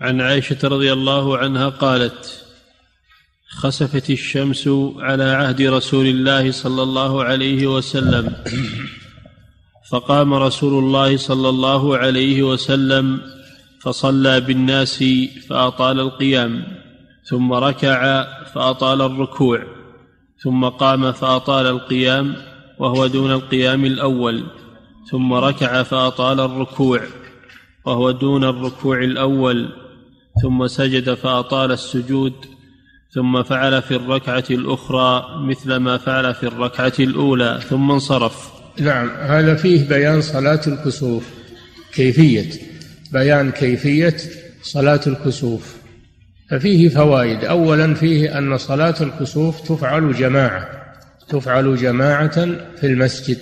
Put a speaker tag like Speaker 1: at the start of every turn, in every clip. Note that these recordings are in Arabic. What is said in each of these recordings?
Speaker 1: عن عائشة رضي الله عنها قالت خسفت الشمس على عهد رسول الله صلى الله عليه وسلم فقام رسول الله صلى الله عليه وسلم فصلى بالناس فأطال القيام ثم ركع فأطال الركوع ثم قام فأطال القيام وهو دون القيام الأول ثم ركع فأطال الركوع وهو دون الركوع الأول. ثم سجد فأطال السجود ثم فعل في الركعة الأخرى مثل ما فعل في الركعة الأولى ثم انصرف.
Speaker 2: نعم هذا فيه بيان صلاة الكسوف. كيفية؟ بيان كيفية صلاة الكسوف. ففيه فوائد. اولا فيه أن صلاة الكسوف تفعل جماعة تفعل جماعة في المسجد.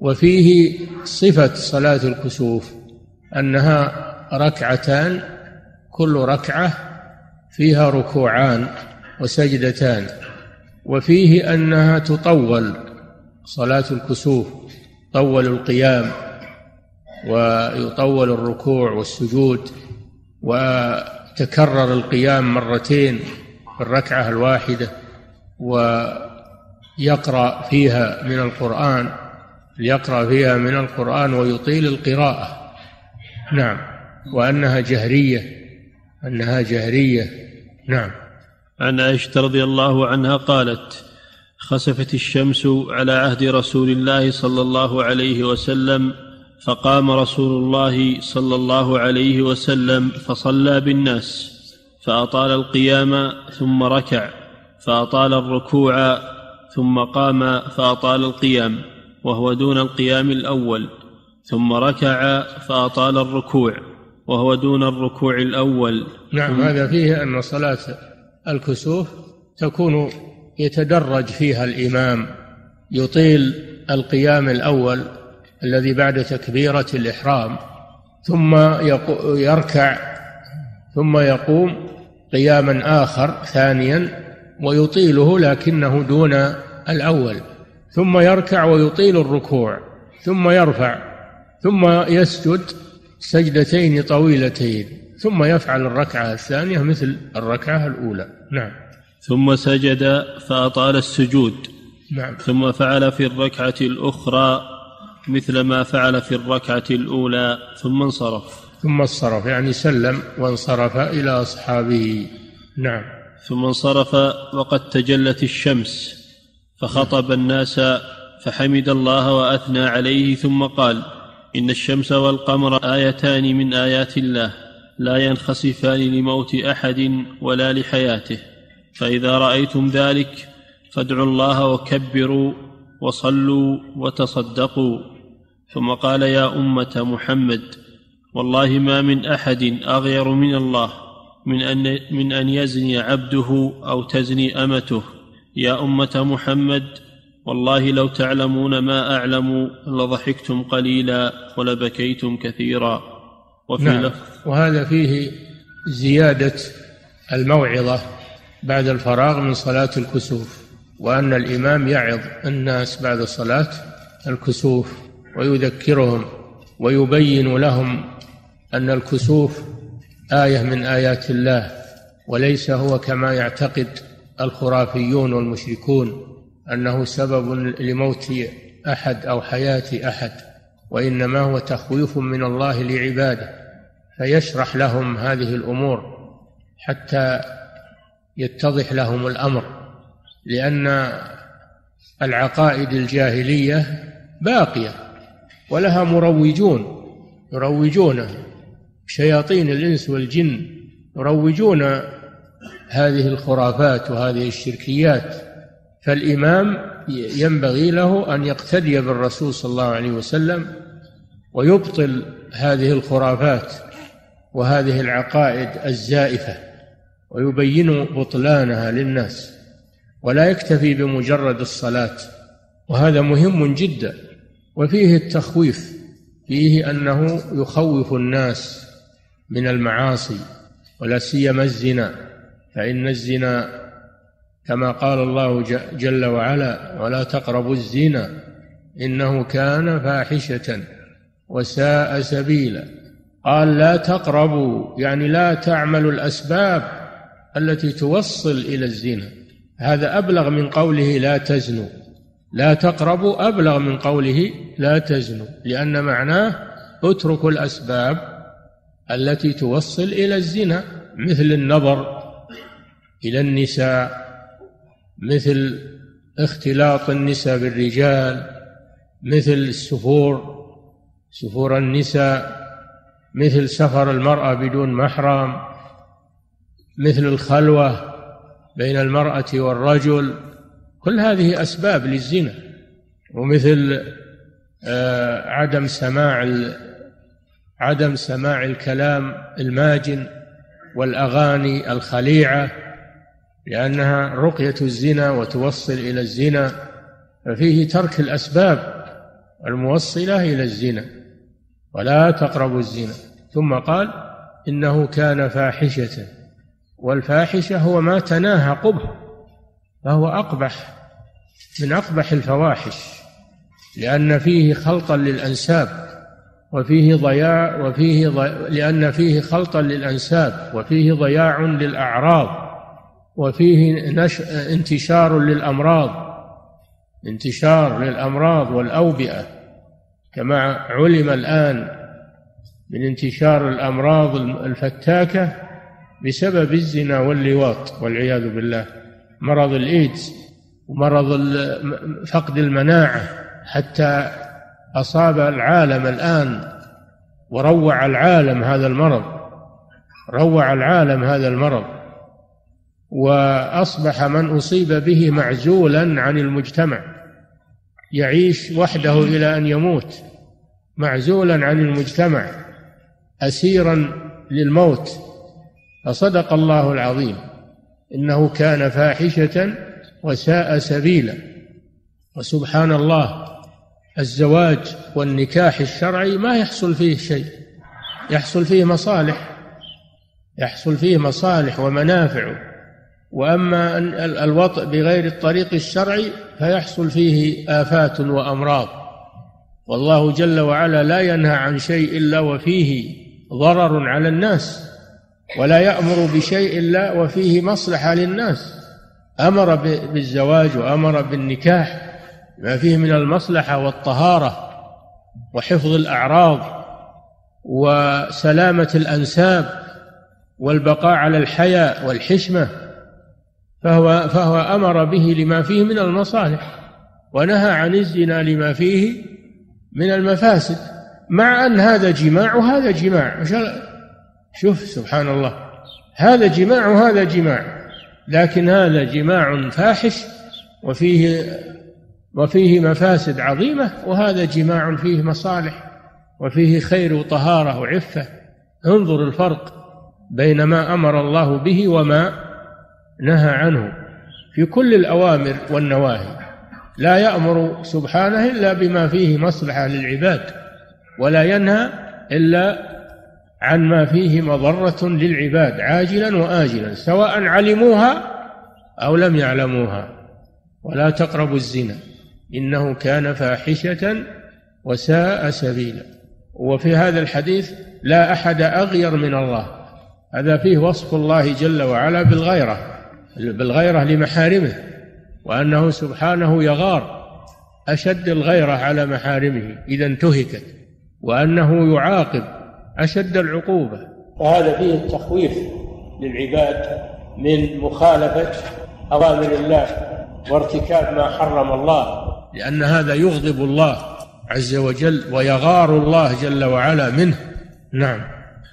Speaker 2: وفيه صفة صلاة الكسوف أنها ركعتان كل ركعة فيها ركوعان وسجدتان وفيه أنها تطول صلاة الكسوف طول القيام ويطول الركوع والسجود وتكرر القيام مرتين في الركعة الواحدة ويقرأ فيها من القرآن يقرأ فيها من القرآن ويطيل القراءة. نعم. وأنها جهرية. أنها جهريه نعم.
Speaker 1: عن عائشة رضي الله عنها قالت خسفت الشمس على عهد رسول الله صلى الله عليه وسلم فقام رسول الله صلى الله عليه وسلم فصلى بالناس فأطال القيام ثم ركع فأطال الركوع ثم قام فأطال القيام وهو دون القيام الأول ثم ركع فأطال الركوع. وهو دون الركوع الأول.
Speaker 2: نعم هذا فيه أن صلاة الكسوف تكون يتدرج فيها الإمام يطيل القيام الأول الذي بعد تكبيرة الإحرام ثم يركع ثم يقوم قياما آخر ثانيا ويطيله لكنه دون الأول ثم يركع ويطيل الركوع ثم يرفع ثم يسجد سجدتين طويلتين ثم يفعل الركعة الثانية مثل الركعة الأولى. نعم.
Speaker 1: ثم سجد فأطال السجود.
Speaker 2: نعم.
Speaker 1: ثم فعل في الركعة الأخرى مثل ما فعل في الركعة الأولى ثم انصرف.
Speaker 2: ثم انصرف يعني سلم وانصرف إلى أصحابه. نعم.
Speaker 1: ثم انصرف وقد تجلت الشمس فخطب الناس فحمد الله وأثنى عليه ثم قال إن الشمس والقمر آيتان من آيات الله لا ينخسفان لموت أحد ولا لحياته. فإذا رأيتم ذلك فادعوا الله وكبروا وصلوا وتصدقوا. ثم قال يا أمة محمد والله ما من أحد أغير من الله من أن, من أن يزني عبده أو تزني أمته. يا أمة محمد والله لو تعلمون ما أعلم لضحكتم قليلا ولبكيتم كثيرا.
Speaker 2: وفي نعم. لفظ وهذا فيه زيادة الموعظة بعد الفراغ من صلاة الكسوف وأن الإمام يعظ الناس بعد صلاة الكسوف ويذكرهم ويبين لهم أن الكسوف آية من آيات الله وليس هو كما يعتقد الخرافيون والمشركون. أنه سبب لموت أحد أو حياة أحد وإنما هو تخويف من الله لعباده فيشرح لهم هذه الأمور حتى يتضح لهم الأمر لأن العقائد الجاهلية باقية ولها مروجون يروجون شياطين الإنس والجن يروجون هذه الخرافات وهذه الشركيات. فالإمام ينبغي له أن يقتدي بالرسول صلى الله عليه وسلم ويبطل هذه الخرافات وهذه العقائد الزائفة ويبين بطلانها للناس ولا يكتفي بمجرد الصلاة وهذا مهم جدا وفيه التخويف فيه أنه يخوف الناس من المعاصي ولا سيما الزنا فإن الزنا كما قال الله جل وعلا ولا تقربوا الزنا إنه كان فاحشة وساء سبيلا. قال لا تقربوا يعني لا تعملوا الأسباب التي توصل إلى الزنا. هذا أبلغ من قوله لا تزنوا. لا تقربوا أبلغ من قوله لا تزنوا. لأن معناه اتركوا الأسباب التي توصل إلى الزنا مثل النظر إلى النساء مثل اختلاط النساء بالرجال مثل السفور سفور النساء مثل سفر المرأة بدون محرم مثل الخلوة بين المرأة والرجل. كل هذه أسباب للزنا. ومثل آه، عدم سماع عدم سماع الكلام الماجن والأغاني الخليعة. لأنها رقية الزنا وتوصل إلى الزنا ففيه ترك الأسباب الموصلة إلى الزنا ولا تقربوا الزنا. ثم قال إنه كان فاحشة والفاحشة هو ما تناهى قبح فهو أقبح من أقبح الفواحش لأن فيه خلطا للأنساب وفيه ضياع وفيه ضي... لأن فيه خلطا للأنساب وفيه ضياع للأعراض. وفيه نش... انتشار للأمراض انتشار للأمراض والأوبئة. كما علم الآن من انتشار الأمراض الفتاكة بسبب الزنا واللواط والعياذ بالله. مرض الإيدز ومرض فقد المناعة. حتى أصاب العالم الآن وروع العالم هذا المرض روع العالم هذا المرض. وأصبح من أصيب به معزولا عن المجتمع يعيش وحده إلى أن يموت معزولا عن المجتمع أسيرا للموت. فصدق الله العظيم إنه كان فاحشة وساء سبيلا. وسبحان الله الزواج والنكاح الشرعي ما يحصل فيه شيء يحصل فيه مصالح يحصل فيه مصالح ومنافع. وأما الوطء بغير الطريق الشرعي فيحصل فيه آفات وأمراض. والله جل وعلا لا ينهى عن شيء إلا وفيه ضرر على الناس ولا يأمر بشيء إلا وفيه مصلحة للناس. أمر بالزواج وأمر بالنكاح ما فيه من المصلحة والطهارة وحفظ الأعراض وسلامة الأنساب والبقاء على الحياء والحشمة. فهو فهو أمر به لما فيه من المصالح ونهى عن الزنا لما فيه من المفاسد مع أن هذا جماع وهذا جماع. شوف سبحان الله هذا جماع وهذا جماع لكن هذا جماع فاحش وفيه وفيه مفاسد عظيمة وهذا جماع فيه مصالح وفيه خير وطهارة وعفة. انظر الفرق بين ما أمر الله به وما نهى عنه في كل الأوامر والنواهي. لا يأمر سبحانه إلا بما فيه مصلحة للعباد ولا ينهى إلا عن ما فيه مضرة للعباد عاجلا وآجلا سواء علموها أو لم يعلموها. ولا تقربوا الزنا إنه كان فاحشة وساء سبيلا. وفي هذا الحديث لا أحد أغير من الله. هذا فيه وصف الله جل وعلا بالغيرة. بالغيرة لمحارمه وأنه سبحانه يغار أشد الغيرة على محارمه إذا انتهكت وأنه يعاقب أشد العقوبة. وهذا فيه التخويف للعباد من مخالفة أوامر الله وارتكاب ما حرم الله. لأن هذا يغضب الله عز وجل ويغار الله جل وعلا منه. نعم.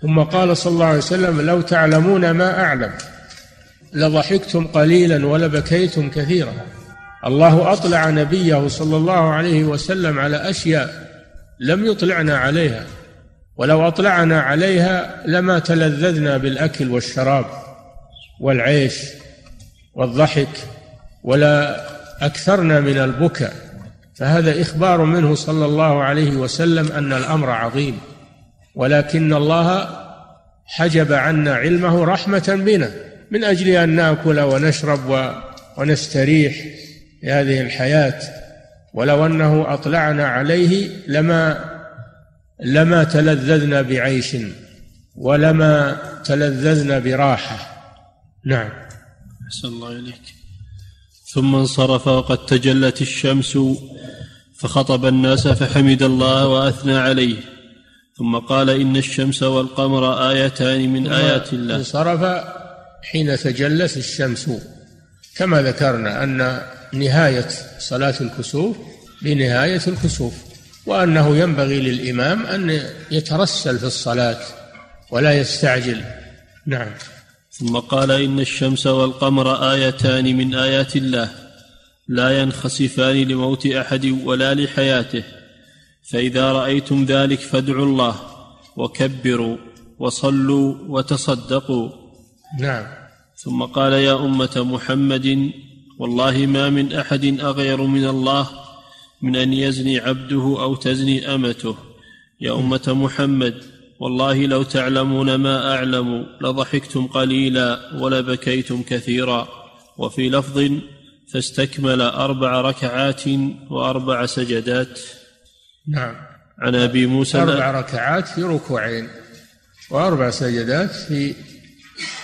Speaker 2: ثم قال صلى الله عليه وسلم لو تعلمون ما أعلم لضحكتم قليلا ولبكيتم كثيرا. الله أطلع نبيه صلى الله عليه وسلم على أشياء لم يطلعنا عليها ولو أطلعنا عليها لما تلذذنا بالأكل والشراب والعيش والضحك ولا أكثرنا من البكاء. فهذا إخبار منه صلى الله عليه وسلم أن الأمر عظيم. ولكن الله حجب عنا علمه رحمة بنا. من أجل أن نأكل ونشرب ونستريح في هذه الحياة. ولو أنه أطلعنا عليه لما لما تلذذنا بعيش ولما تلذذن براحة. نعم.
Speaker 1: أحسن الله إليك. ثم انصرف وقد تجلت الشمس فخطب الناس فحمد الله وأثنى عليه. ثم قال إن الشمس والقمر آيتان من آيات الله.
Speaker 2: انصرف حين تجلت الشمس. كما ذكرنا أن نهاية صلاة الكسوف بنهاية الكسوف وأنه ينبغي للإمام أن يترسل في الصلاة ولا يستعجل. نعم.
Speaker 1: ثم قال إن الشمس والقمر آيتان من آيات الله لا ينخسفان لموت أحد ولا لحياته. فإذا رأيتم ذلك فادعوا الله وكبروا وصلوا وتصدقوا.
Speaker 2: نعم.
Speaker 1: ثم قال يا أمة محمد والله ما من أحد أغير من الله من أن يزني عبده أو تزني أمته. يا أمة محمد والله لو تعلمون ما أعلم لضحكتم قليلا ولبكيتم كثيرا. وفي لفظ فاستكمل أربع ركعات وأربع سجدات.
Speaker 2: نعم.
Speaker 1: عن أبي موسى
Speaker 2: أربع ركعات في ركوعين وأربع سجدات في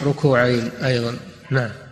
Speaker 2: ركوعين أيضا. نعم.